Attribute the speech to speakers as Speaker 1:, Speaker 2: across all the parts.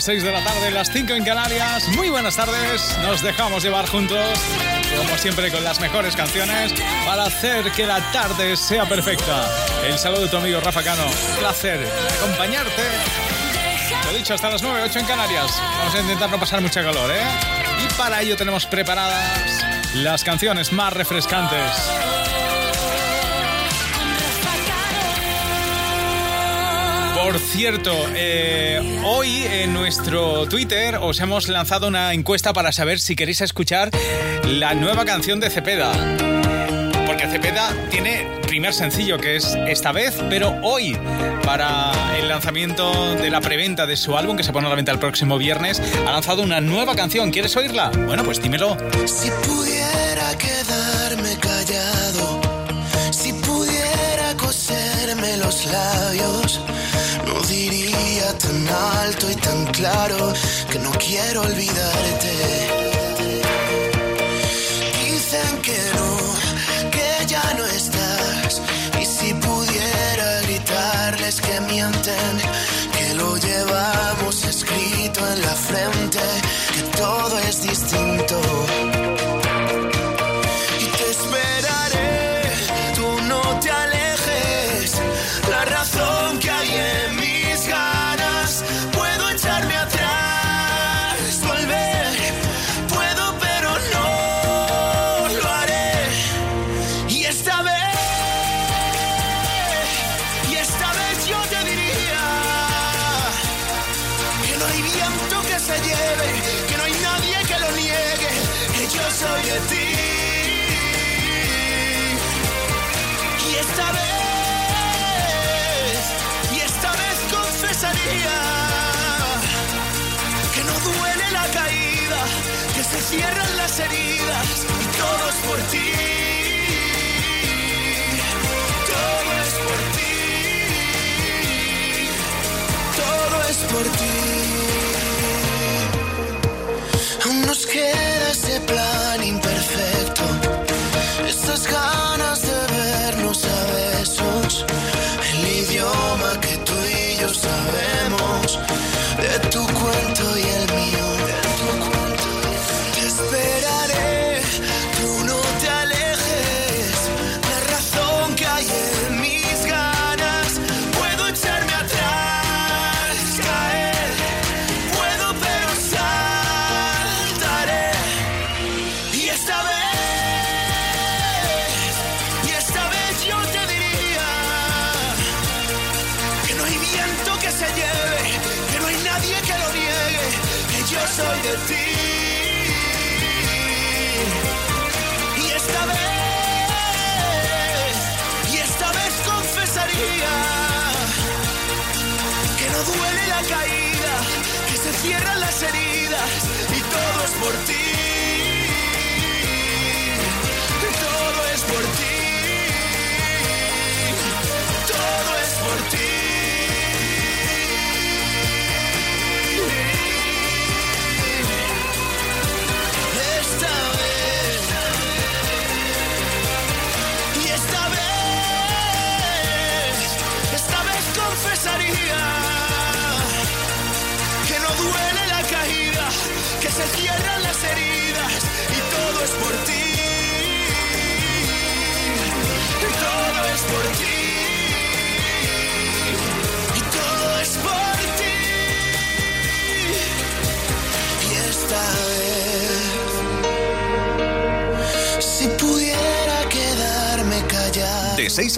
Speaker 1: Las 6 de la tarde, las 5 en Canarias. Muy buenas tardes. Nos dejamos llevar juntos, como siempre, con las mejores canciones para hacer que la tarde sea perfecta. El saludo de tu amigo Rafa Cano. placer acompañarte. Lo dicho, hasta las 9, 8 en Canarias. Vamos a intentar no pasar mucha calor, ¿eh? Y para ello tenemos preparadas las canciones más refrescantes. Por cierto, eh, hoy en nuestro Twitter os hemos lanzado una encuesta para saber si queréis escuchar la nueva canción de Cepeda. Porque Cepeda tiene primer sencillo que es esta vez, pero hoy, para el lanzamiento de la preventa de su álbum que se pone a la venta el próximo viernes, ha lanzado una nueva canción. ¿Quieres oírla? Bueno, pues dímelo.
Speaker 2: Si pudiera quedarme callado, si pudiera coserme los labios diría tan alto y tan claro que no quiero olvidarte. Dicen que no, que ya no estás. Y si pudiera gritarles que mienten, que lo llevamos escrito en la frente, cierran las heridas y todo es por ti. Todo es por ti. Todo es por ti. Aún nos queda ese plan imperfecto. Esas ganas de vernos a besos.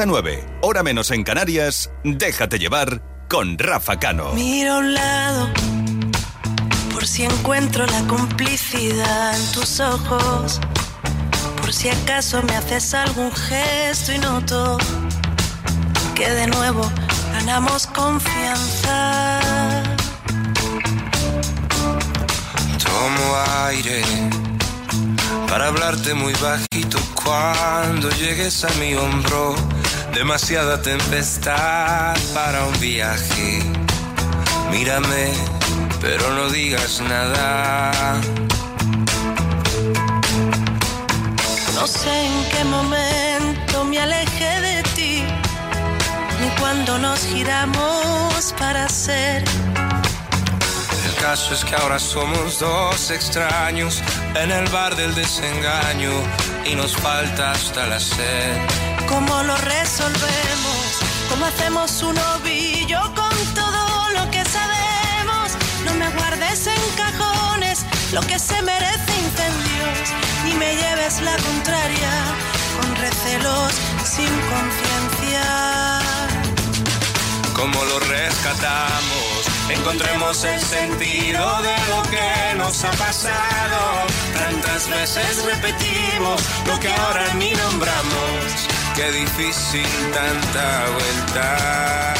Speaker 3: A 9, hora menos en Canarias, déjate llevar con Rafa Cano.
Speaker 4: Mira a un lado por si encuentro la complicidad en tus ojos, por si acaso me haces algún gesto y noto que de nuevo ganamos confianza.
Speaker 5: Tomo aire para hablarte muy bajito cuando llegues a mi hombro. Demasiada tempestad para un viaje. Mírame pero no digas nada.
Speaker 4: No sé en qué momento me alejé de ti, ni cuando nos giramos para ser
Speaker 5: el
Speaker 6: caso es que ahora somos dos extraños en el bar del desengaño y nos falta hasta la sed.
Speaker 4: ¿Cómo lo resolvemos? ¿Cómo hacemos un ovillo con todo lo que sabemos? No me guardes en cajones lo que se merece incendios, ni me lleves la contraria con recelos sin conciencia.
Speaker 6: ¿Cómo lo rescatamos? encontremos el sentido de lo que nos ha pasado. Tantas veces repetimos lo que ahora ni nombramos. Qué difícil tanta vuelta.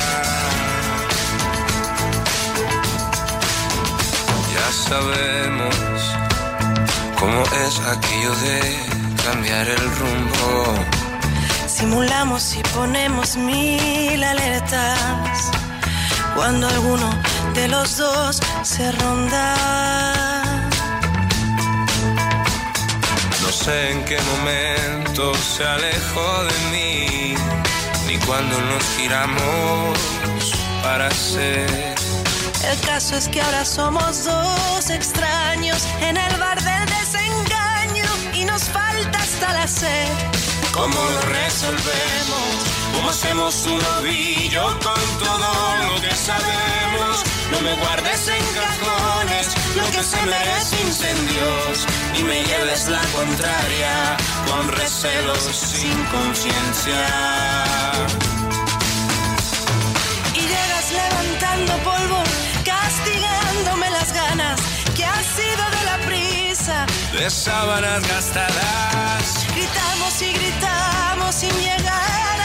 Speaker 6: Ya sabemos cómo es aquello de cambiar el rumbo.
Speaker 4: Simulamos y ponemos mil alertas cuando alguno de los dos se ronda.
Speaker 6: Sé en qué momento se alejó de mí, ni cuando nos giramos para ser.
Speaker 4: El caso es que ahora somos dos extraños en el bar del desengaño y nos falta hasta la sed.
Speaker 6: ¿Cómo lo resolvemos? ¿Cómo hacemos un ovillo con todo lo que sabemos? No me guardes en cajones lo que se merece incendios, ni me lleves la contraria con recelos sin conciencia.
Speaker 4: Y llegas levantando polvo, castigándome las ganas que ha sido de la prisa.
Speaker 6: De sábanas gastadas.
Speaker 4: Gritamos y gritamos sin llegar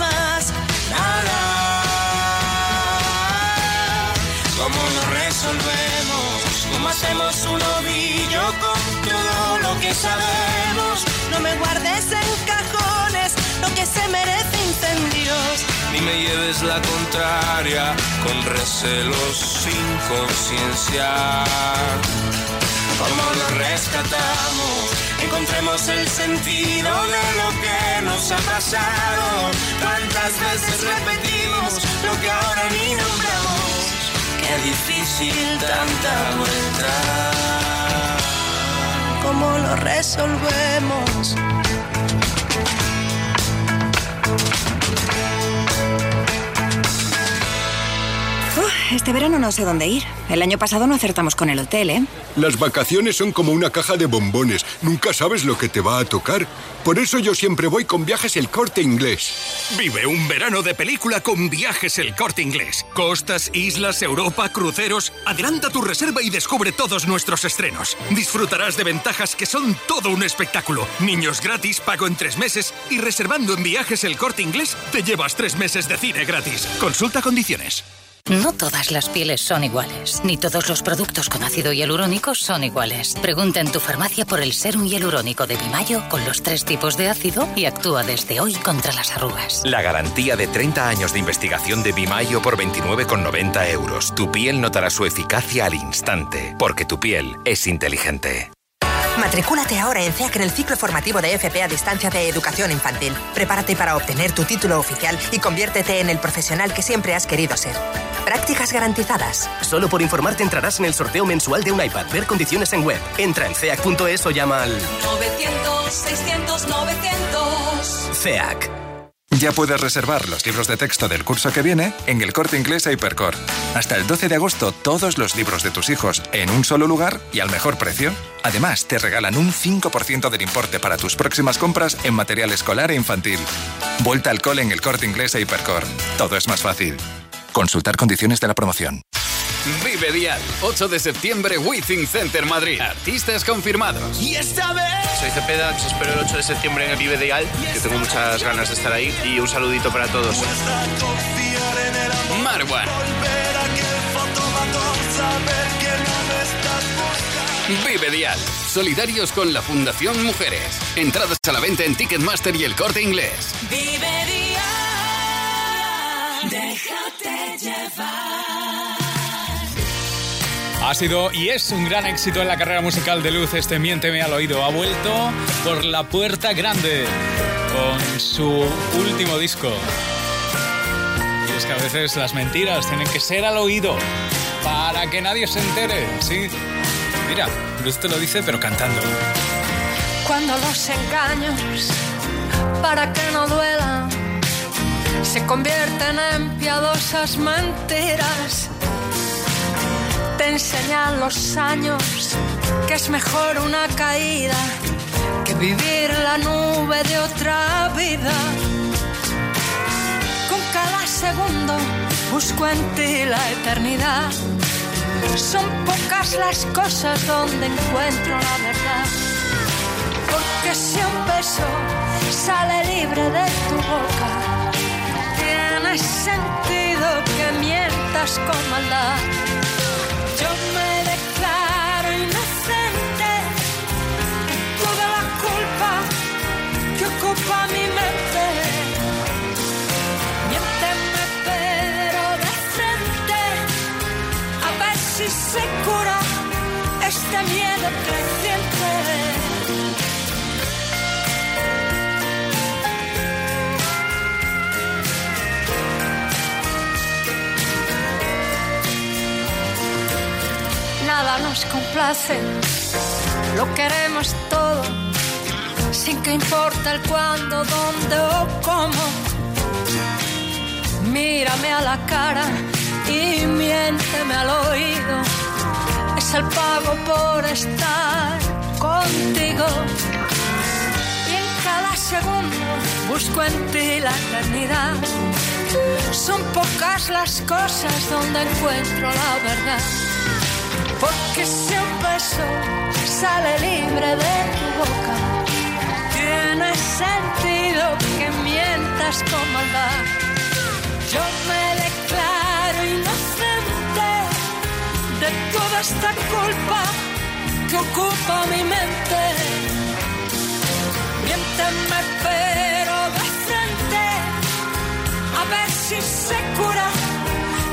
Speaker 4: más nada.
Speaker 6: ¿Cómo lo resolvemos? ¿Cómo hacemos un ovillo con todo lo que sabemos?
Speaker 4: No me guardes en cajones lo que se merece incendios.
Speaker 6: Ni me lleves la contraria con recelos sin conciencia. ¿Cómo lo rescatamos? Encontremos el sentido de lo que nos ha pasado. Tantas veces repetimos lo que ahora ni nombramos. Qué difícil tanta vuelta.
Speaker 4: ¿Cómo lo resolvemos?
Speaker 7: Este verano no sé dónde ir. El año pasado no acertamos con el hotel, ¿eh?
Speaker 8: Las vacaciones son como una caja de bombones. Nunca sabes lo que te va a tocar. Por eso yo siempre voy con viajes el corte inglés.
Speaker 9: Vive un verano de película con viajes el corte inglés. Costas, islas, Europa, cruceros. Adelanta tu reserva y descubre todos nuestros estrenos. Disfrutarás de ventajas que son todo un espectáculo. Niños gratis, pago en tres meses y reservando en viajes el corte inglés te llevas tres meses de cine gratis. Consulta condiciones.
Speaker 10: No todas las pieles son iguales, ni todos los productos con ácido hialurónico son iguales. Pregunta en tu farmacia por el serum hialurónico de Bimayo con los tres tipos de ácido y actúa desde hoy contra las arrugas.
Speaker 11: La garantía de 30 años de investigación de Bimayo por 29,90 euros. Tu piel notará su eficacia al instante, porque tu piel es inteligente.
Speaker 12: Matricúlate ahora en CEAC en el ciclo formativo de FP a distancia de educación infantil. Prepárate para obtener tu título oficial y conviértete en el profesional que siempre has querido ser. Prácticas garantizadas.
Speaker 13: Solo por informarte entrarás en el sorteo mensual de un iPad. Ver condiciones en web. Entra en ceac.es o llama al
Speaker 14: 900 600 900.
Speaker 15: CEAC. Ya puedes reservar los libros de texto del curso que viene en el Corte Inglés Hypercore. Hasta el 12 de agosto, todos los libros de tus hijos en un solo lugar y al mejor precio. Además, te regalan un 5% del importe para tus próximas compras en material escolar e infantil. Vuelta al cole en el Corte Inglés Hypercore. Todo es más fácil. Consultar condiciones de la promoción.
Speaker 16: Vive Dial, 8 de septiembre, Withing Center Madrid. Artistas confirmados.
Speaker 2: Y esta vez. Soy Cepeda, os espero el 8 de septiembre en el Vive Dial, que tengo muchas ganas de estar ahí. Y un saludito para todos.
Speaker 16: Marwan. Vive Dial, solidarios con la Fundación Mujeres. Entradas a la venta en Ticketmaster y el corte inglés.
Speaker 14: Vive Dial, déjate llevar.
Speaker 1: Ha sido y es un gran éxito en la carrera musical de Luz este Miénteme al oído. Ha vuelto por la puerta grande con su último disco. Y es que a veces las mentiras tienen que ser al oído. para que nadie se entere. Sí. Mira, Luz te lo dice, pero cantando.
Speaker 17: Cuando los engaños, para que no duelan, se convierten en piadosas mentiras. Te enseñan los años que es mejor una caída que vivir la nube de otra vida. Con cada segundo busco en ti la eternidad. Son pocas las cosas donde encuentro la verdad. Porque si un beso sale libre de tu boca, tiene sentido que mientas con maldad. Yo me declaro inocente toda la culpa que ocupa mi mente. Miénteme pero de frente, a ver si se cura este miedo creciente. Nos complace, lo queremos todo, sin que importe el cuándo, dónde o cómo. Mírame a la cara y miénteme al oído, es el pago por estar contigo. Y en cada segundo busco en ti la eternidad. Son pocas las cosas donde encuentro la verdad. Porque si un beso sale libre de tu boca, tiene sentido que mientas con maldad. Yo me declaro inocente de toda esta culpa que ocupa mi mente. Miénteme pero de frente, a ver si se cura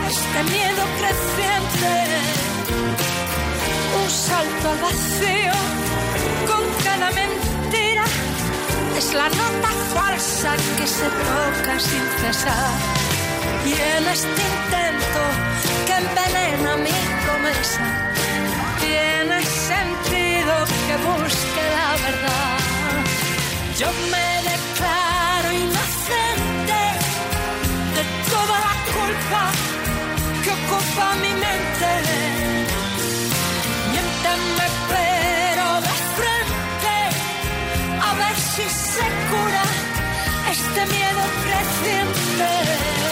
Speaker 17: este miedo creciente un salto al vacío con cada mentira. Es la nota falsa que se toca sin cesar. Y en este intento que envenena mi promesa, tiene sentido que busque la verdad. Yo me declaro inocente de toda la culpa que ocupa mi mente miénteme pero de frente a ver si se cura este miedo creciente.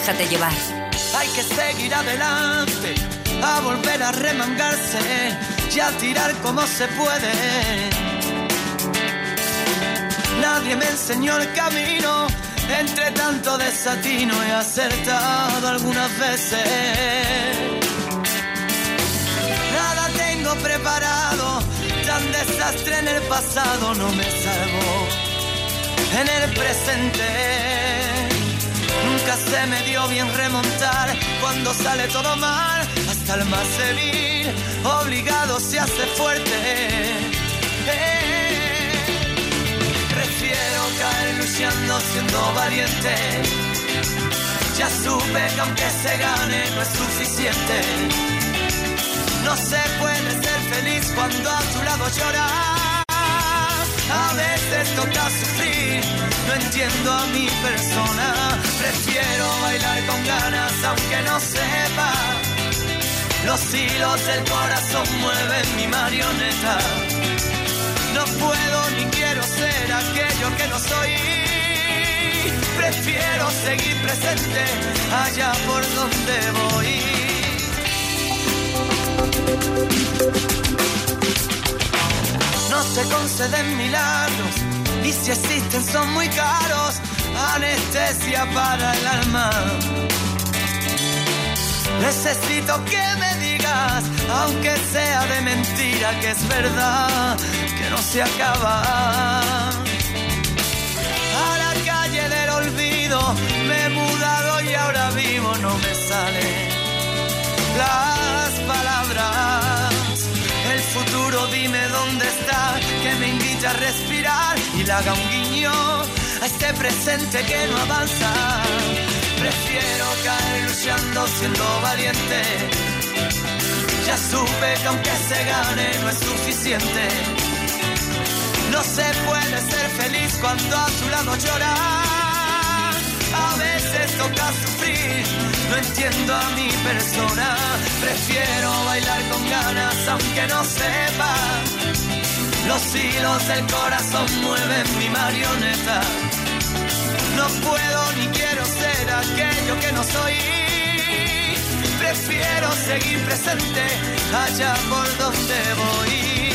Speaker 18: Hay que seguir adelante, a volver a remangarse y a tirar como se puede. Nadie me enseñó el camino, entre tanto desatino he acertado algunas veces. Nada tengo preparado, tan desastre en el pasado no me salvó. En el presente Nunca se me dio bien remontar cuando sale todo mal. Hasta el más débil, obligado se hace fuerte. Eh, prefiero caer luchando siendo valiente. Ya supe que aunque se gane no es suficiente. No se puede ser feliz cuando a tu lado lloras. No entiendo a mi persona. Prefiero bailar con ganas aunque no sepa. Los hilos del corazón mueven mi marioneta. No puedo ni quiero ser aquello que no soy. Prefiero seguir presente allá por donde voy. No se conceden milagros y si existen son muy caros. Anestesia para el alma. Necesito que me digas, aunque sea de mentira, que es verdad, que no se acaba. A la calle del olvido me he mudado y ahora vivo, no me salen las palabras. Futuro dime dónde está, que me invite a respirar y le haga un guiño a este presente que no avanza. Prefiero caer luchando siendo valiente. Ya supe que aunque se gane no es suficiente. No se puede ser feliz cuando a su lado llorar. A veces toca sufrir, no entiendo a mi persona. Prefiero bailar con ganas aunque no sepa. Los hilos del corazón mueven mi marioneta. No puedo ni quiero ser aquello que no soy. Prefiero seguir presente allá por donde voy.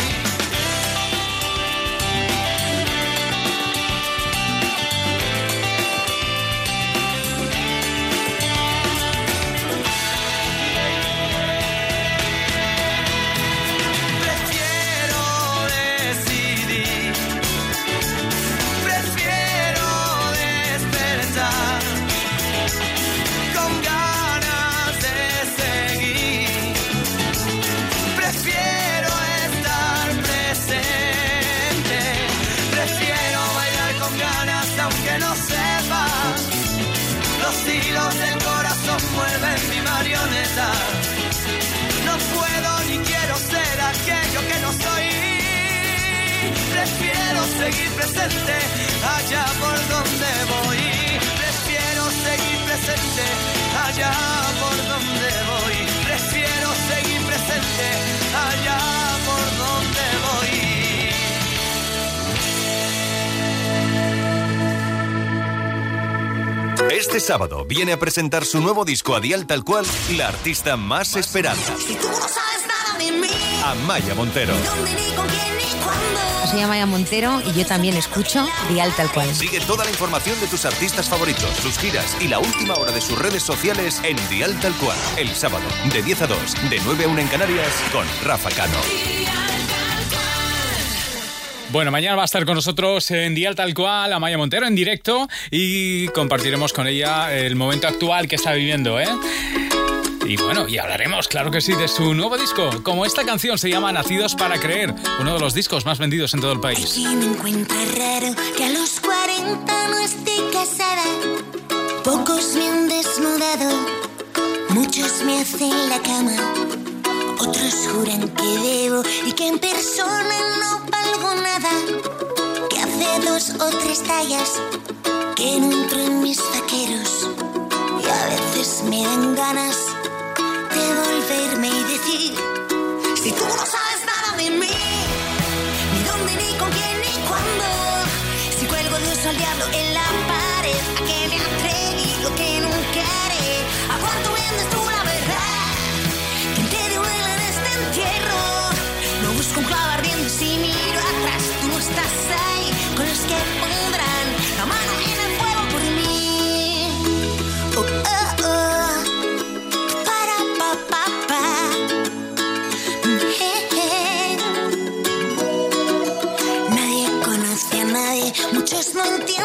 Speaker 3: Sábado viene a presentar su nuevo disco a Dial Tal Cual la artista más esperada,
Speaker 19: Si tú no sabes nada de mí,
Speaker 3: Amaya Montero.
Speaker 7: Soy Amaya Montero y yo también escucho Dial Tal Cual.
Speaker 3: Sigue toda la información de tus artistas favoritos, sus giras y la última hora de sus redes sociales en Dial Tal Cual. El sábado, de 10 a 2, de 9 a 1 en Canarias, con Rafa Cano.
Speaker 1: Bueno, mañana va a estar con nosotros en Dial Tal Cual, Amaya Montero, en directo, y compartiremos con ella el momento actual que está viviendo, ¿eh? Y bueno, y hablaremos, claro que sí, de su nuevo disco. Como esta canción se llama Nacidos para Creer, uno de los discos más vendidos en todo el país.
Speaker 19: Y me encuentra raro que a los 40 no esté casada. Pocos me han desnudado, muchos me hacen la cama. Otros juran que debo y que en persona no dos o tres tallas que no entro en mis vaqueros. Y a veces me dan ganas de volverme y decir: Si tú no sabes nada de mí, ni dónde, ni con quién, ni cuándo. Si cuelgo de oso al diablo en la muchos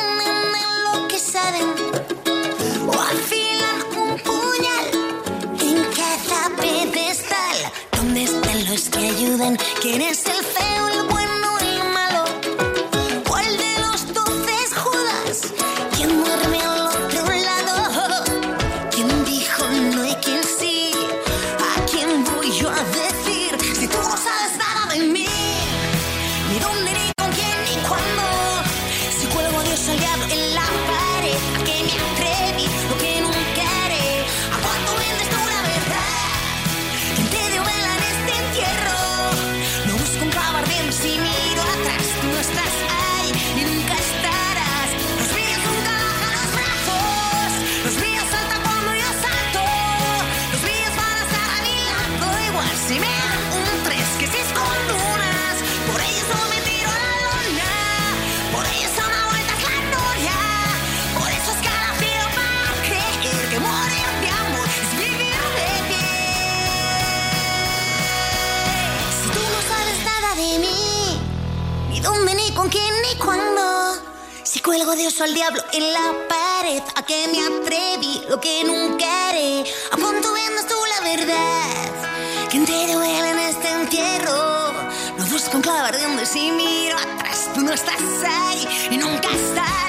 Speaker 19: cuelgo de oso al diablo en la pared, a que me atreví, lo que nunca haré. ¿A cuánto vendas tú la verdad? Que entero duele en este entierro. No busco un clavo ardiendo y si miro atrás, tú no estás ahí y nunca estarás.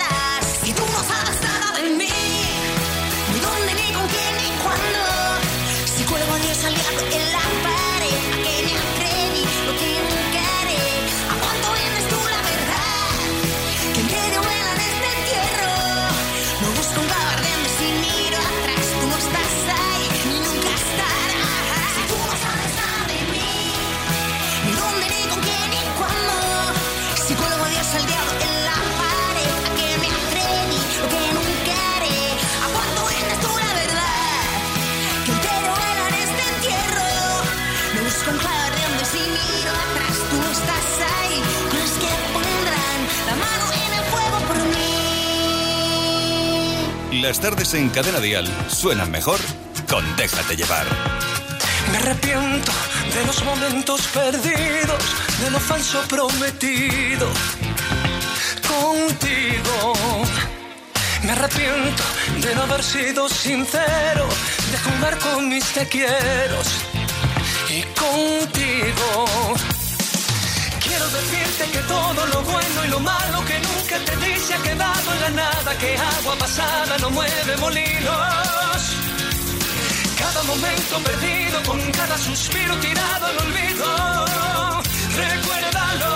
Speaker 3: Las tardes en Cadena Dial suenan mejor con Déjate llevar.
Speaker 20: Me arrepiento de los momentos perdidos, de lo falso prometido contigo. Me arrepiento de no haber sido sincero, de jugar con mis te quieros y contigo. Decirte que todo lo bueno y lo malo que nunca te di se ha quedado en la nada, que agua pasada no mueve molinos. Cada momento perdido, con cada suspiro tirado al olvido. Recuérdalo.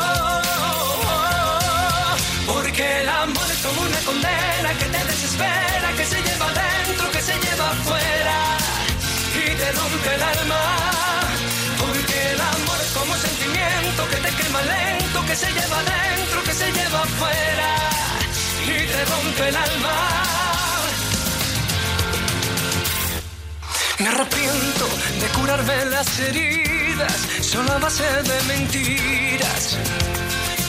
Speaker 20: Porque el amor es como una condena que te desespera, que se lleva dentro, que se lleva afuera y te rompe el alma. Que te quema lento, que se lleva dentro, que se lleva afuera y te rompe el alma. Me arrepiento de curarme las heridas solo a base de mentiras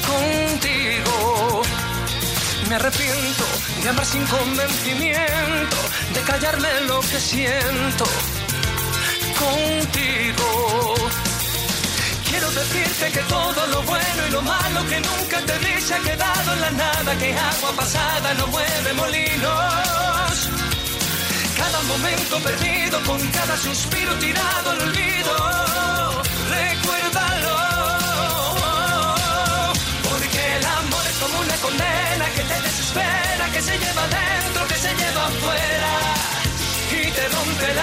Speaker 20: contigo. Me arrepiento de amar sin convencimiento, de callarme lo que siento contigo. Decirte que todo lo bueno y lo malo que nunca te di se ha quedado en la nada, que agua pasada no mueve molinos. Cada momento perdido, con cada suspiro tirado al olvido. Recuérdalo. Porque el amor es como una condena que te desespera, que se lleva dentro, que se lleva afuera y te rompe el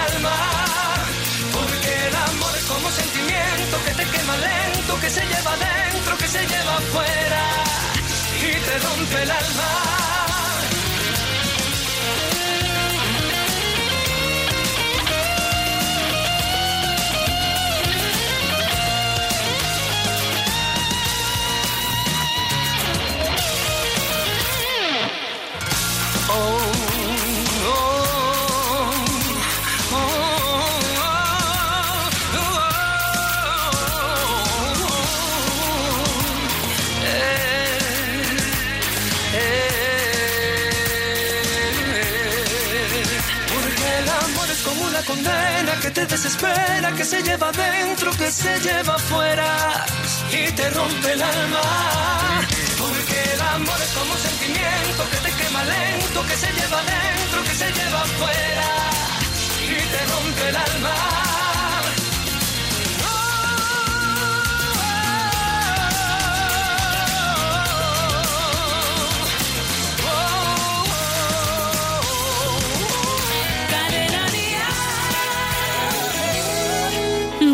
Speaker 20: quema lento, que se lleva dentro, que se lleva afuera y te rompe el alma. Porque condena que te desespera, que se lleva dentro, que se lleva afuera y te rompe el alma. Porque el amor es como un sentimiento que te quema lento, que se lleva dentro, que se lleva afuera y te rompe el alma.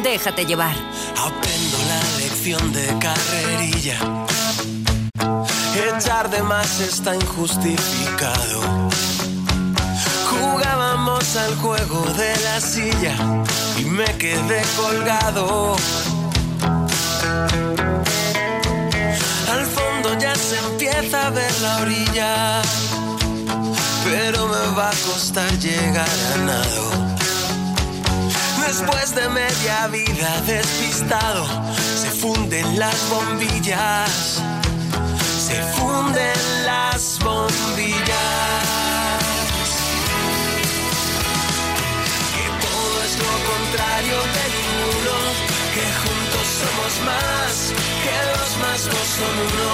Speaker 7: Déjate llevar.
Speaker 20: Aprendo la lección de carrerilla. Echar de más está injustificado. Jugábamos al juego de la silla y me quedé colgado. Al fondo ya se empieza a ver la orilla, pero me va a costar llegar a nado. Después de media vida despistado, se funden las bombillas. Se funden las bombillas. Que todo es lo contrario de ninguno. Que juntos somos más que los más
Speaker 5: son uno.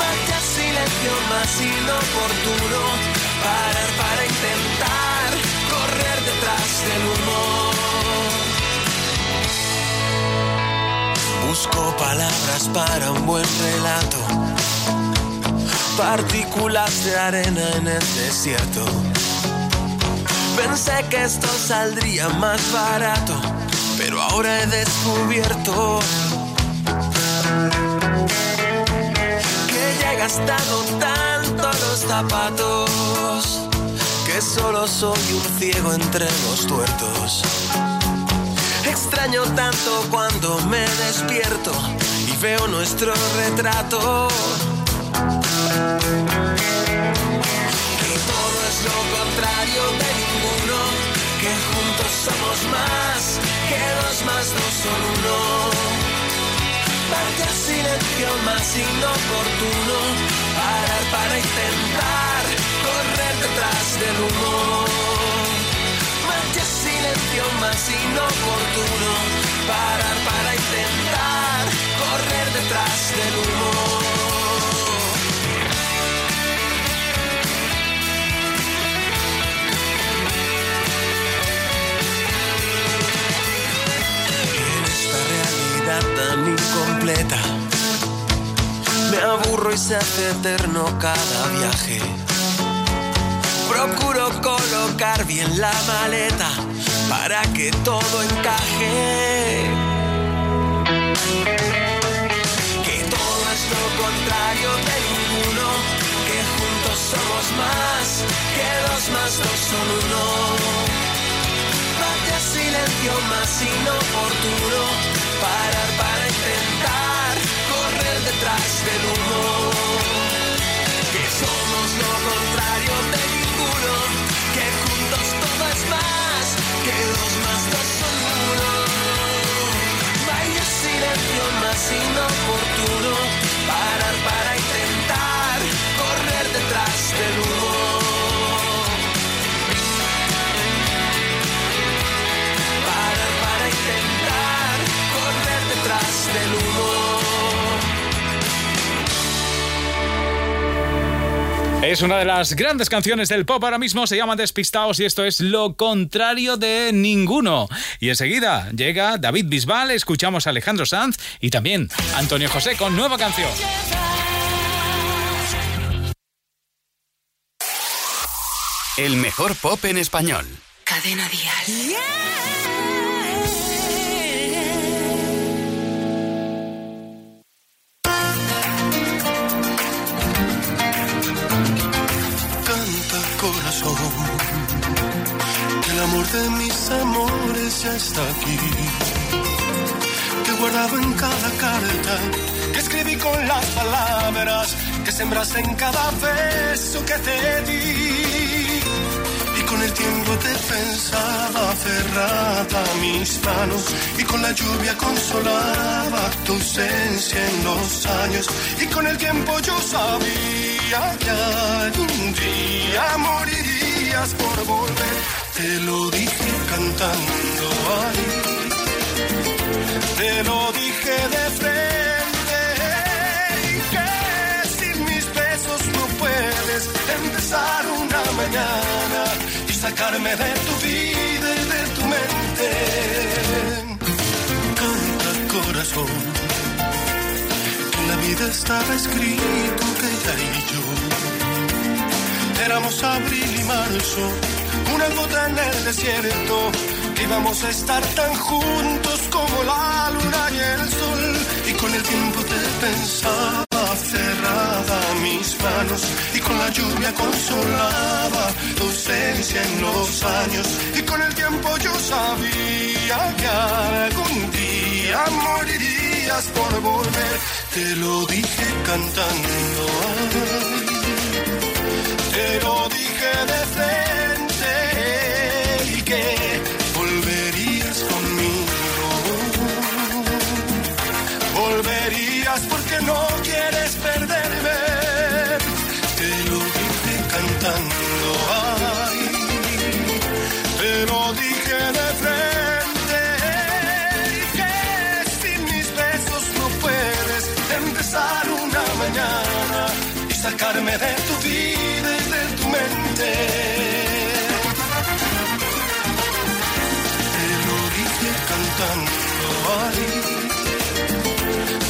Speaker 5: Vaya silencio más inoportuno. Parar para intentar del humo. Busco palabras para un buen relato. Partículas de arena en el desierto. Pensé que esto saldría más barato, pero ahora he descubierto que ya he gastado tanto los zapatos que solo soy un ciego entre los tuertos. Extraño tanto cuando me despierto y veo nuestro retrato. Y todo es lo contrario de ninguno, que juntos somos más, que dos más dos son uno. Vaya silencio más inoportuno, parar para intentar correr detrás del humo. Vaya silencio más inoportuno, parar para intentar correr detrás del humo. En esta realidad tan incompleta, me aburro y se hace eterno cada viaje. Procuro colocar bien la maleta para que todo encaje. Que todo es lo contrario de ninguno, que juntos somos más, que dos más dos son uno. Vaya silencio más inoportuno, parar para intentar correr detrás del humo. Que somos lo contrario de que juntos todo es más, que dos más dos son
Speaker 1: Es una de las grandes canciones del pop ahora mismo, se llama Despistaos y esto es lo contrario de ninguno. Y enseguida llega David Bisbal, escuchamos a Alejandro Sanz y también Antonio José con nueva canción.
Speaker 16: El mejor pop en español.
Speaker 4: Cadena Dial.
Speaker 5: Canta que el amor de mis amores ya está aquí. Que guardado en cada carta que escribí con las palabras que sembraste en cada beso que te di. Y con el tiempo te pensaba cerrada mis manos y con la lluvia consolaba tu ausencia en los años. Y con el tiempo yo sabía que algún día morirías por volver. Te lo dije cantando ahí, te lo dije de frente. Que sin mis besos no puedes empezar una mañana y sacarme de tu vida y de tu mente. Canta corazón, estaba escrito que ella y yo éramos abril y marzo, una gota en el desierto, íbamos a estar tan juntos como la luna y el sol. Y con el tiempo te pensaba cerrada mis manos, y con la lluvia consolaba tu ausencia en los años. Y con el tiempo yo sabía que algún día por volver. Te lo dije cantando. Te lo dije de frente y que y
Speaker 21: sacarme de tu vida y de tu mente. Te lo dije cantando ahí,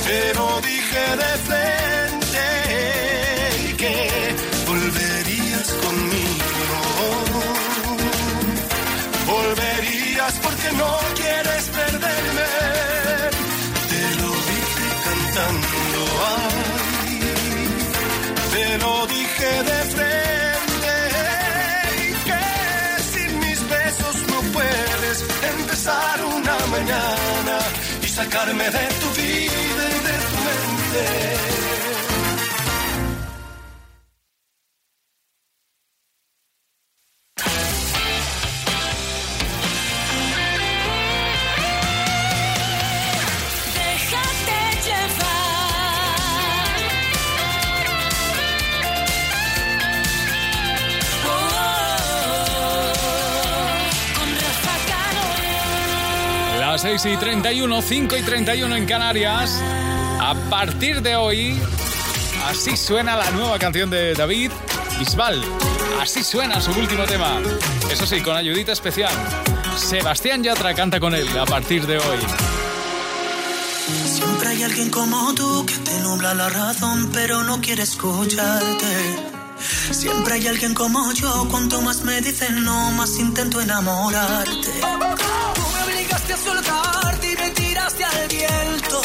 Speaker 21: te lo dije de sacarme de tu vida y de tu mente.
Speaker 1: Las 6 y 31, 5 y 31 en Canarias. A partir de hoy, así suena la nueva canción de David Bisbal. Así suena su último tema. Eso sí, con ayudita especial. Sebastián Yatra canta con él a partir de hoy.
Speaker 21: Siempre hay alguien como tú que te nubla la razón, pero no quiere escucharte. Siempre hay alguien como yo, cuanto más me dicen no, más intento enamorarte. A soltarte y me tiraste al viento.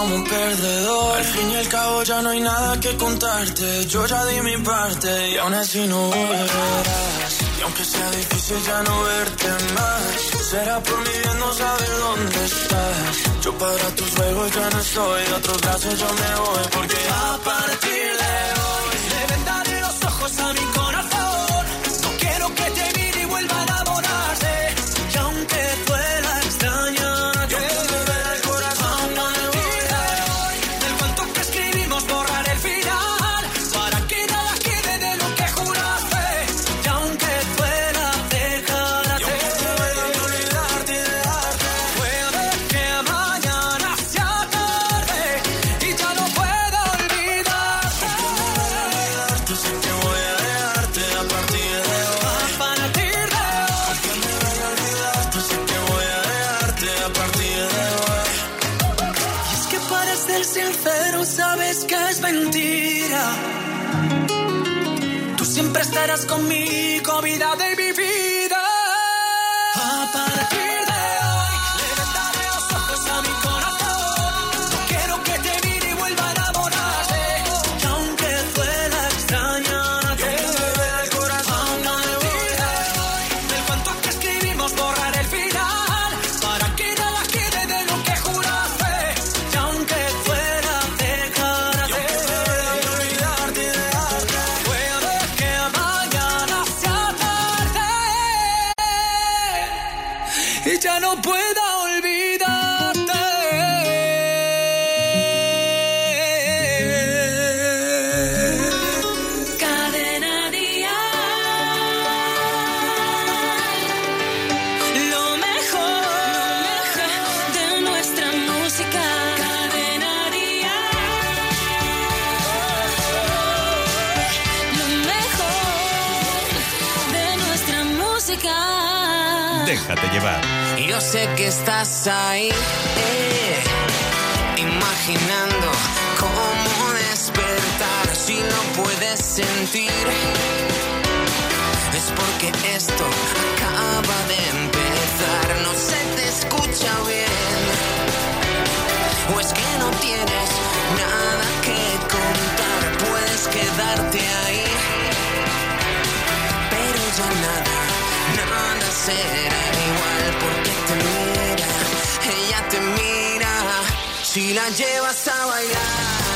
Speaker 21: Como un perdedor. Al fin y al cabo ya no hay nada que contarte. Yo ya di mi parte y aún así no volverás. Y aunque sea difícil ya no verte más, será por mi bien no saber dónde estás. Yo para tus juegos ya no estoy, de otros brazos yo me voy porque a partir de estarás conmigo,
Speaker 22: Sé que estás ahí, eh, imaginando cómo despertar si no puedes sentir. Es porque esto acaba de empezar. No se te escucha bien. Será igual porque te mira. Ella te mira. Si la llevas a bailar.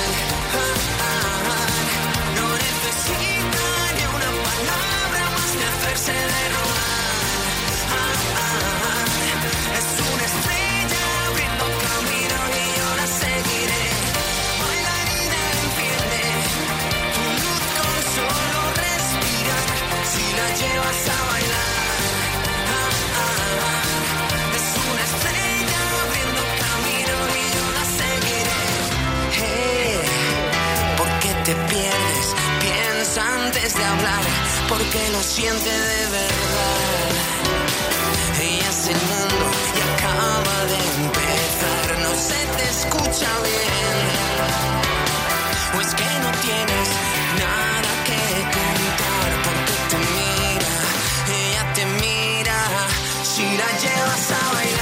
Speaker 22: De hablar, porque lo siente de verdad. Ella es el mundo y acaba de empezar. No se te escucha bien. O es que no tienes nada que contar, porque te mira, ella te mira. Si la llevas a bailar.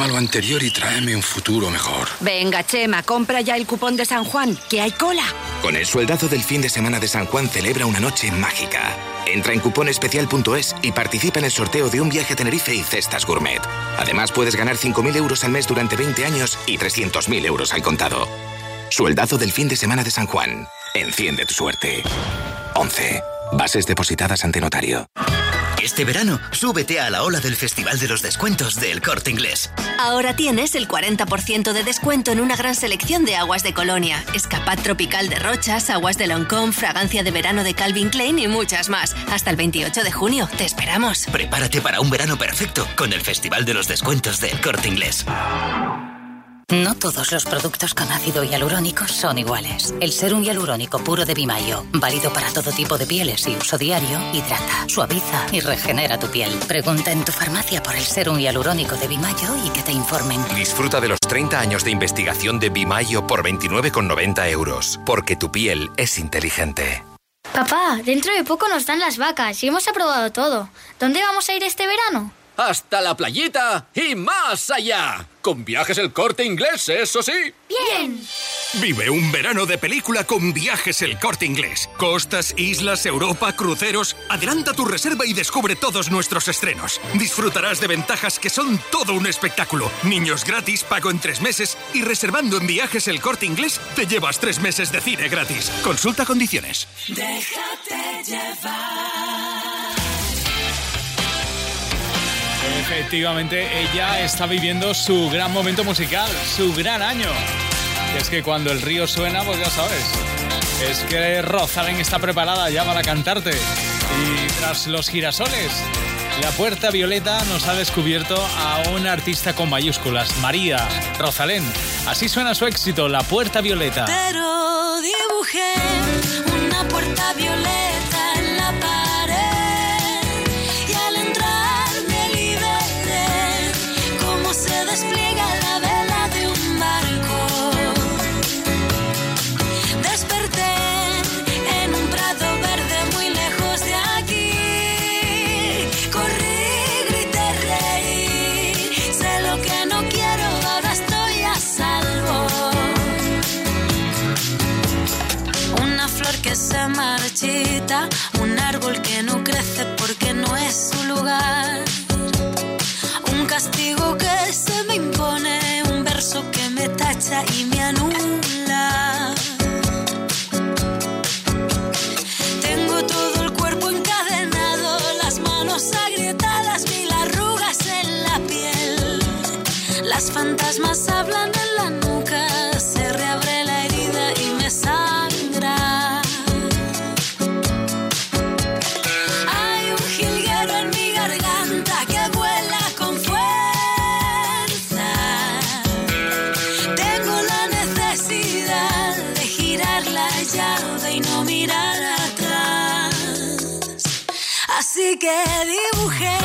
Speaker 23: Quema lo anterior y tráeme un futuro mejor.
Speaker 7: Venga, Chema, compra ya el cupón de San Juan, que hay cola.
Speaker 15: Con el sueldazo del fin de semana de San Juan celebra una noche mágica. Entra en cuponespecial.es y participa en el sorteo de un viaje a Tenerife y cestas gourmet. Además, puedes ganar 5.000 euros al mes durante 20 años y 300.000 euros al contado. Sueldazo del fin de semana de San Juan. Enciende tu suerte. 11. Bases depositadas ante notario.
Speaker 24: Este verano, súbete a la ola del Festival de los Descuentos del Corte Inglés.
Speaker 25: Ahora tienes el 40% de descuento en una gran selección de aguas de Colonia, escapad tropical de Rochas, aguas de Loncón, fragancia de verano de Calvin Klein y muchas más. Hasta el 28 de junio. Te esperamos.
Speaker 24: Prepárate para un verano perfecto con el Festival de los Descuentos del Corte Inglés.
Speaker 10: No todos los productos con ácido hialurónico son iguales. El serum hialurónico puro de Bimayo, válido para todo tipo de pieles y uso diario, hidrata, suaviza y regenera tu piel. Pregunta en tu farmacia por el serum hialurónico de Bimayo y que te informen.
Speaker 15: Disfruta de los 30 años de investigación de Bimayo por 29,90 euros. Porque tu piel es inteligente.
Speaker 26: Papá, dentro de poco nos dan las vacas y hemos aprobado todo. ¿Dónde vamos a ir este verano?
Speaker 9: Hasta la playita y más allá. Con viajes el corte inglés, eso sí.
Speaker 26: Bien.
Speaker 9: Vive un verano de película con viajes el corte inglés. Costas, islas, Europa, cruceros. Adelanta tu reserva y descubre todos nuestros estrenos. Disfrutarás de ventajas que son todo un espectáculo. Niños gratis, pago en tres meses y reservando en viajes el corte inglés te llevas tres meses de cine gratis. Consulta condiciones.
Speaker 14: Déjate llevar.
Speaker 1: Efectivamente, ella está viviendo su gran momento musical, su gran año. Y es que cuando el río suena, pues ya sabes, es que Rosalén está preparada ya para cantarte. Y tras los girasoles, la puerta violeta nos ha descubierto a una artista con mayúsculas, María Rosalén. Así suena su éxito, La Puerta Violeta.
Speaker 17: Pero dibujé una puerta violeta un árbol que no crece porque no es su lugar. Un castigo que se me impone, un verso que me tacha y me anula. Tengo todo el cuerpo encadenado, las manos agrietadas, mil arrugas en la piel. Las fantasmas hablan en la nuca, que dibujé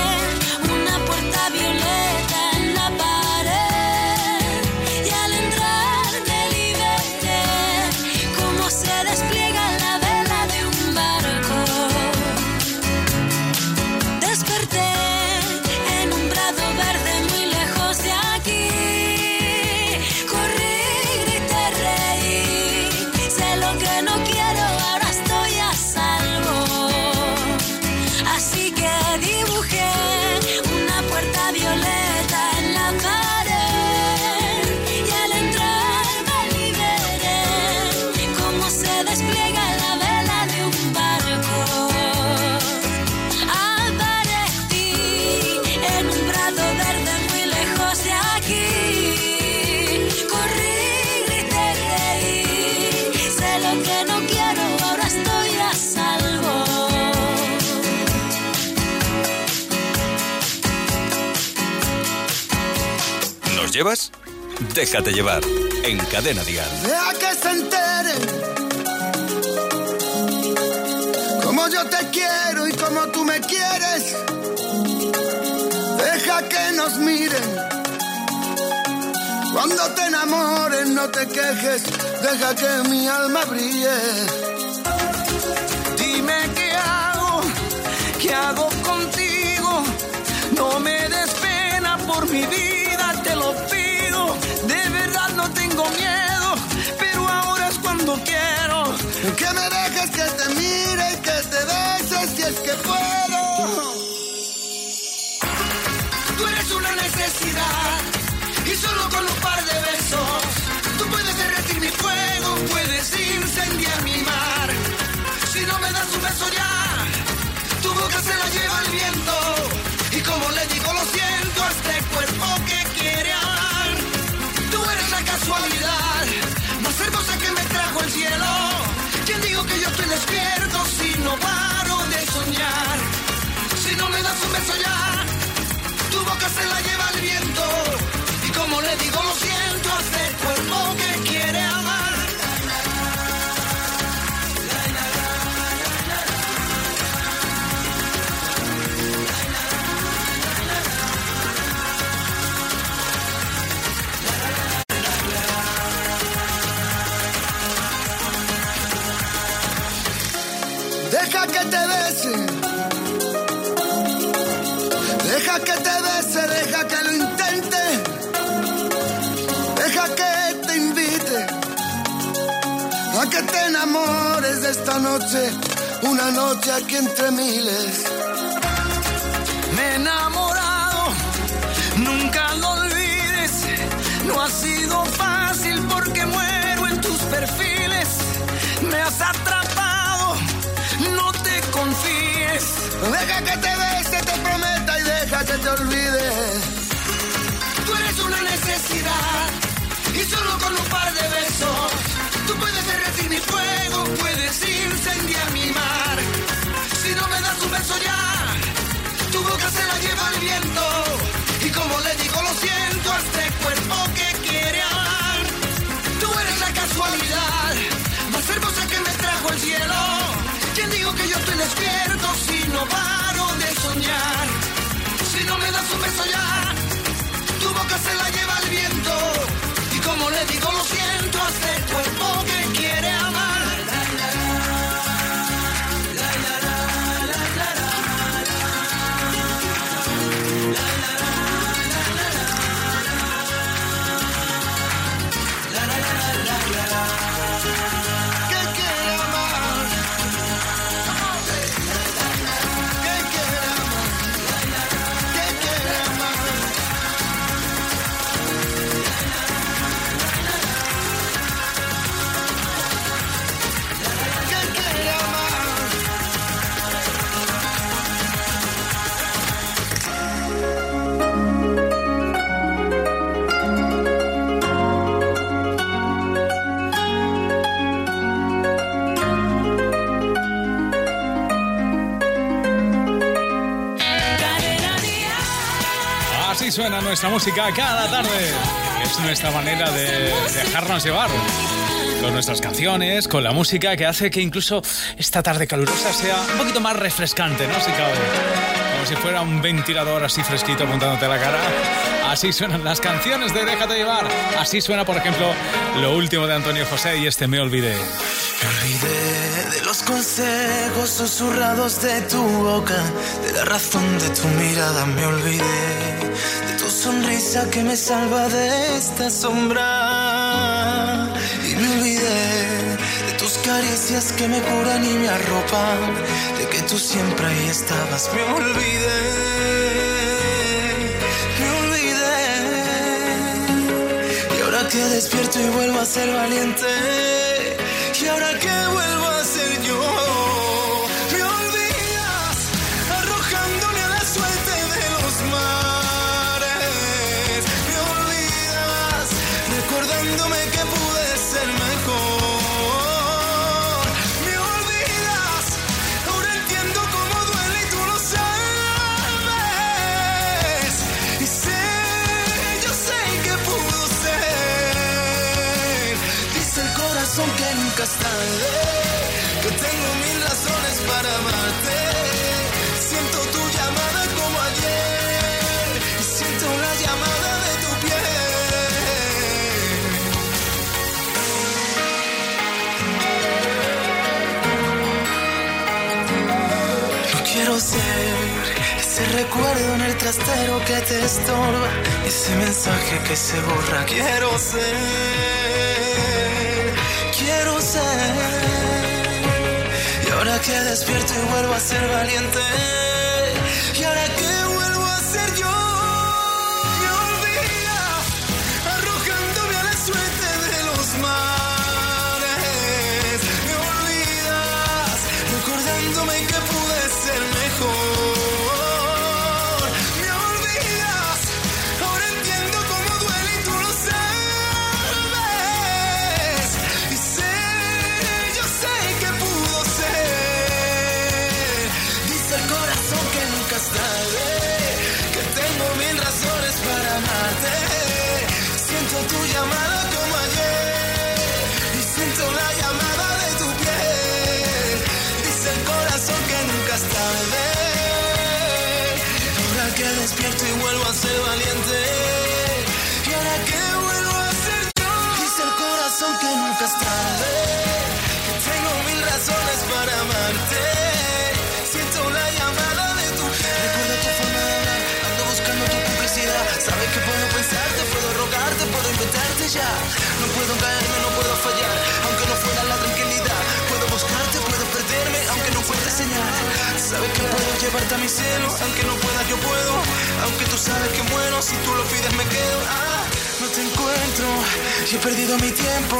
Speaker 3: llevas? Déjate llevar en Cadena Dial.
Speaker 27: Deja que se enteren como yo te quiero y como tú me quieres. Deja que nos miren. Cuando te enamores no te quejes, deja que mi alma brille.
Speaker 28: Dime qué hago, qué hago contigo. No me des pena por mi vida, te lo pido. De verdad no tengo miedo, pero ahora es cuando quiero.
Speaker 27: Que me dejes que te mire y que te beses si es que puedo.
Speaker 28: Tú eres una necesidad y solo con un par de besos paro de soñar? Si no me das un beso ya, tu boca se la lleva el viento. Y como le digo, lo siento, hace cuerpo que
Speaker 27: Deja que te bese. Deja que te bese, deja que lo intente. Deja que te invite a que te enamores de esta noche. Una noche aquí entre miles.
Speaker 28: Me he enamorado, nunca lo olvides. No ha sido fácil porque muero
Speaker 27: Deja que te bese, te prometa y de
Speaker 28: deja que te olvide. Tú eres una necesidad y solo con un par de besos tú puedes derretir mi fuego, puedes incendiar mi mar. Si no me das un beso ya, tu boca se la lleva el viento no paro de soñar? Si no me das un beso ya, tu boca se la lleva el viento. Y como le digo, lo siento a este cuerpo que quiere
Speaker 1: suena nuestra música cada tarde. Es nuestra manera de dejarnos llevar con nuestras canciones, con la música que hace que incluso esta tarde calurosa sea un poquito más refrescante, ¿no? Si cabe. Si fuera un ventilador así fresquito apuntándote a la cara. Así suenan las canciones de Déjate llevar. Así suena, por ejemplo, lo último de Antonio José y este Me Olvidé.
Speaker 28: Me olvidé de los consejos susurrados de tu boca, de la razón de tu mirada. Me olvidé sonrisa que me salva de esta sombra. Y me olvidé de tus caricias que me curan y me arropan, de que tú siempre ahí estabas. Me olvidé. Me olvidé. Y ahora que despierto y vuelvo a ser valiente. Y ahora que es tarde, que tengo mil razones para amarte. Siento tu llamada como ayer, y siento la llamada de tu piel. No quiero ser ese recuerdo en el trastero que te estorba, ese mensaje que se borra. Quiero ser, que despierto y vuelvo a ser valiente, y ahora que No puedo caerme, no puedo fallar. Aunque no fuera la tranquilidad. Puedo buscarte, puedo perderme, aunque no encuentre señal. Sabes que puedo llevarte a mi cielo. Aunque no pueda, yo puedo. Aunque tú sabes que muero, si tú lo pides me quedo. Ah, no te encuentro
Speaker 29: y he perdido mi tiempo.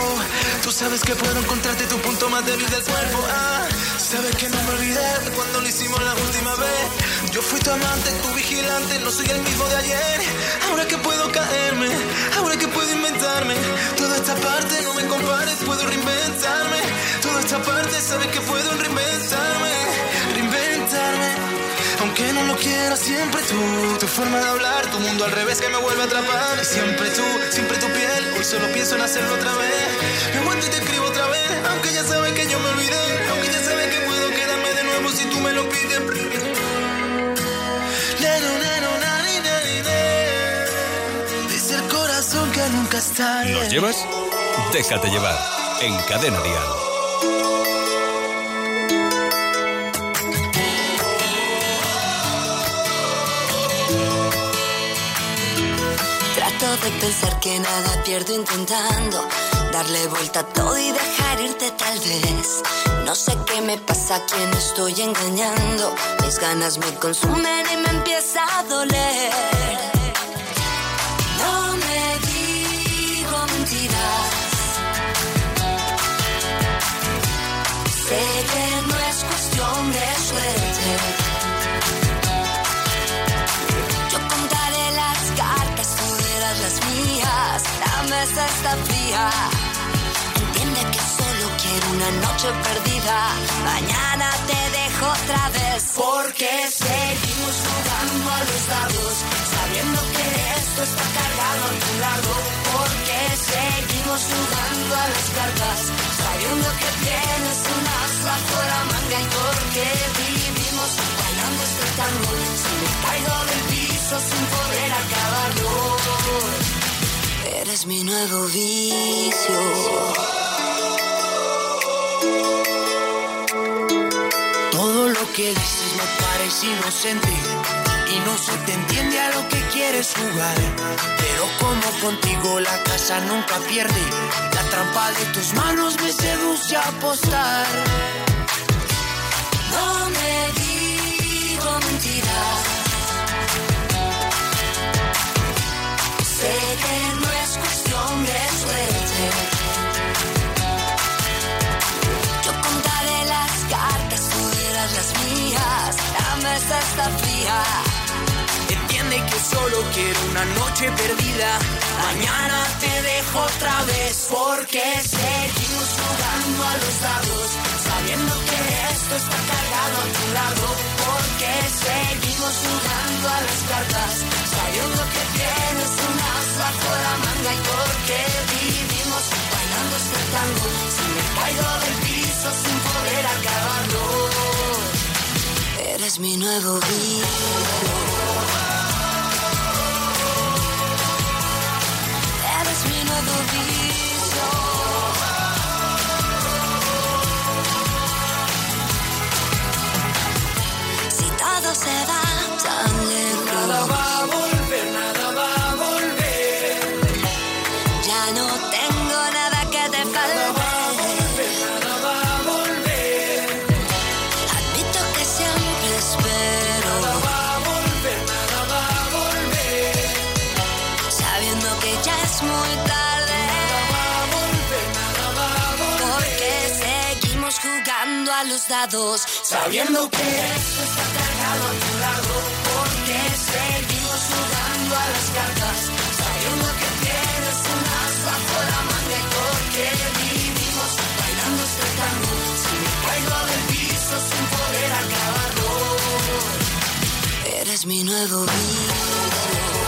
Speaker 29: Tú sabes que puedo encontrarte tu punto más débil del cuerpo. Ah, sabes que no me olvidé cuando lo hicimos. Yo fui tu amante, tu vigilante, no soy el mismo de ayer. Ahora que puedo caerme, ahora que puedo inventarme. Toda esta parte no me compares, puedo reinventarme. Toda esta parte sabes que puedo reinventarme, reinventarme. Aunque no lo quiera, siempre tú, tu forma de hablar, tu mundo al revés que me vuelve a atrapar. Siempre tú, siempre tu piel, hoy solo pienso en hacerlo otra vez. Me aguanto y te escribo otra vez, aunque ya sabes que yo me olvidé. Aunque ya sabes que puedo quedarme de nuevo si tú me lo pides.
Speaker 3: ¿Lo llevas? Déjate llevar. En Cadena Dial.
Speaker 19: Trato de pensar que nada pierdo intentando darle vuelta a todo y dejar irte tal vez. No sé qué me pasa, a quién estoy engañando. Mis ganas me consumen y me empieza a doler. Una noche perdida. Mañana te dejo otra vez. Porque seguimos jugando a los dados. Sabiendo que esto está cargado a tu lado. Porque seguimos jugando a las cartas. Sabiendo que tienes un as bajo la manga. Y porque vivimos bailando este tango. Si me caigo del piso sin poder acabarlo. Eres mi nuevo vicio.
Speaker 29: Todo lo que dices me parece inocente y no se te entiende a lo que quieres jugar. Pero como contigo la casa nunca pierde, la trampa de tus manos me seduce a apostar. Solo quiero una noche perdida. Mañana te dejo otra vez porque seguimos jugando a los dados. Sabiendo que esto está cargado a tu lado. Porque seguimos jugando a las cartas. Sabiendo que tienes un as bajo la manga. Y porque vivimos bailando este tango. Si me caigo del piso sin poder acabarlo.
Speaker 19: Eres mi nuevo vicio. Se va Sabiendo que
Speaker 29: esto está cargado a tu lado. Porque seguimos jugando a las cartas. Sabiendo que tienes un as bajo la manga. Y porque vivimos bailando este tango. Si me caigo del piso sin poder acabarlo.
Speaker 19: Eres mi nuevo vicio.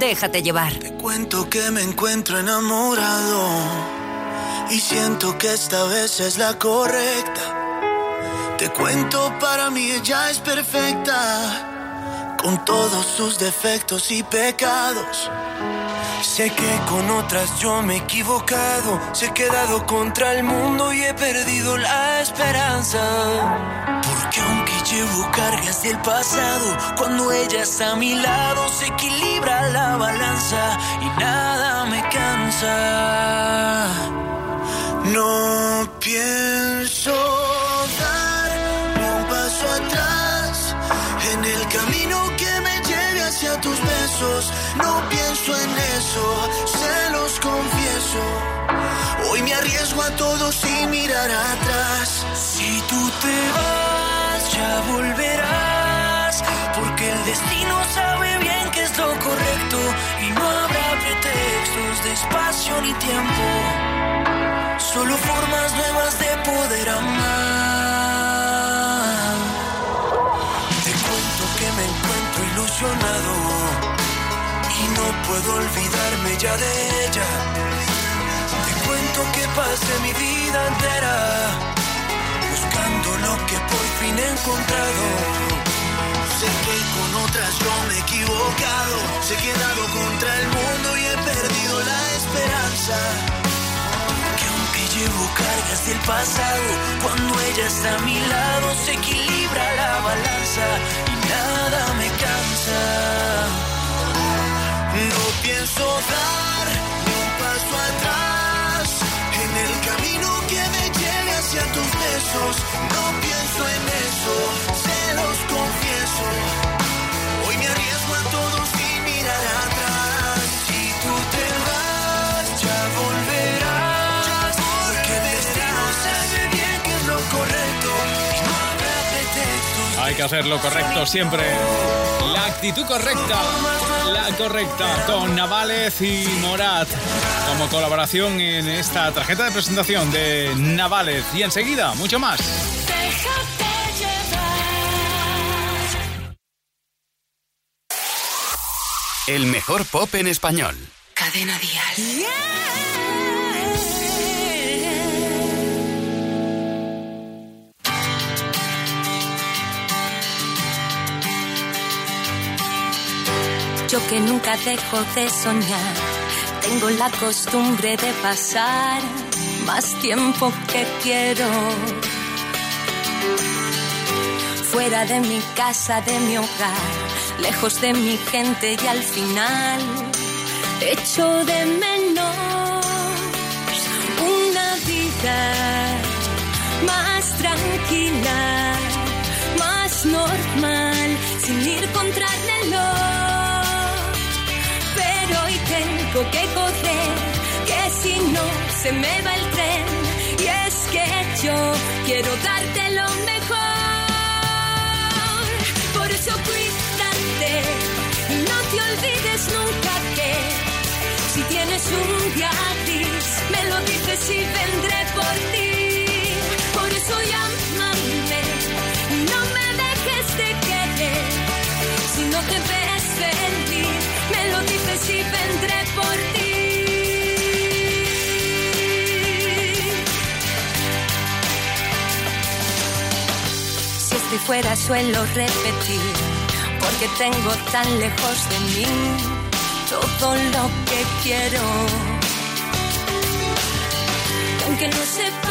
Speaker 30: Déjate llevar.
Speaker 29: Te cuento que me encuentro enamorado y siento que esta vez es la correcta. Te cuento, para mí ella es perfecta, con todos sus defectos y pecados.
Speaker 2: Sé que con otras yo me he equivocado, se he quedado contra el mundo y he perdido la esperanza. Porque aunque llevo cargas del pasado, cuando ella está a mi lado se equilibra la balanza y nada me cansa. No pienso dar ni un paso atrás en el camino que me lleve hacia tus besos. No pienso en eso, se los confieso. Hoy me arriesgo a todo sin mirar atrás. Si tú te vas, ya volverás. Porque el destino sabe bien que es lo correcto. Y no habrá pretextos de espacio ni tiempo. Solo formas nuevas de poder amar. Te cuento que me encuentro ilusionado y no puedo olvidarme ya de ella. Te cuento que pasé mi vida entera lo que por fin he encontrado. Sé que con otras yo me he equivocado, se he quedado contra el mundo y he perdido la esperanza. Que aunque llevo cargas del pasado, cuando ella está a mi lado se equilibra la balanza y nada me cansa. No pienso dar ni un paso atrás en el camino que me hacia tus besos. No pienso en eso, se los confieso. Hoy me arriesgo a todo
Speaker 1: Hay que hacer lo correcto siempre. La actitud correcta. La correcta. Con Navales y Morat. Como colaboración en esta tarjeta de presentación de Navales. Y enseguida, mucho más.
Speaker 16: El mejor pop en español.
Speaker 10: Cadena Dial.
Speaker 17: Yo que nunca dejo de soñar, tengo la costumbre de pasar más tiempo que quiero. Fuera de mi casa, de mi hogar, lejos de mi gente y al final echo de menos una vida más tranquila, más normal, sin ir contra el reloj. Tengo que correr, que si no se me va el tren. Y es que yo quiero darte lo mejor. Por eso cuídate y no te olvides nunca que si tienes un día me lo dices y vendré por ti. Por eso llámame, no me dejes de querer. Si no te ves me lo dices y vendré por ti. Si estoy fuera suelo repetir, porque tengo tan lejos de mí todo lo que quiero. Aunque no sepa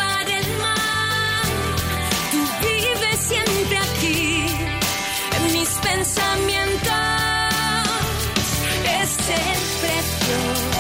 Speaker 17: siempre.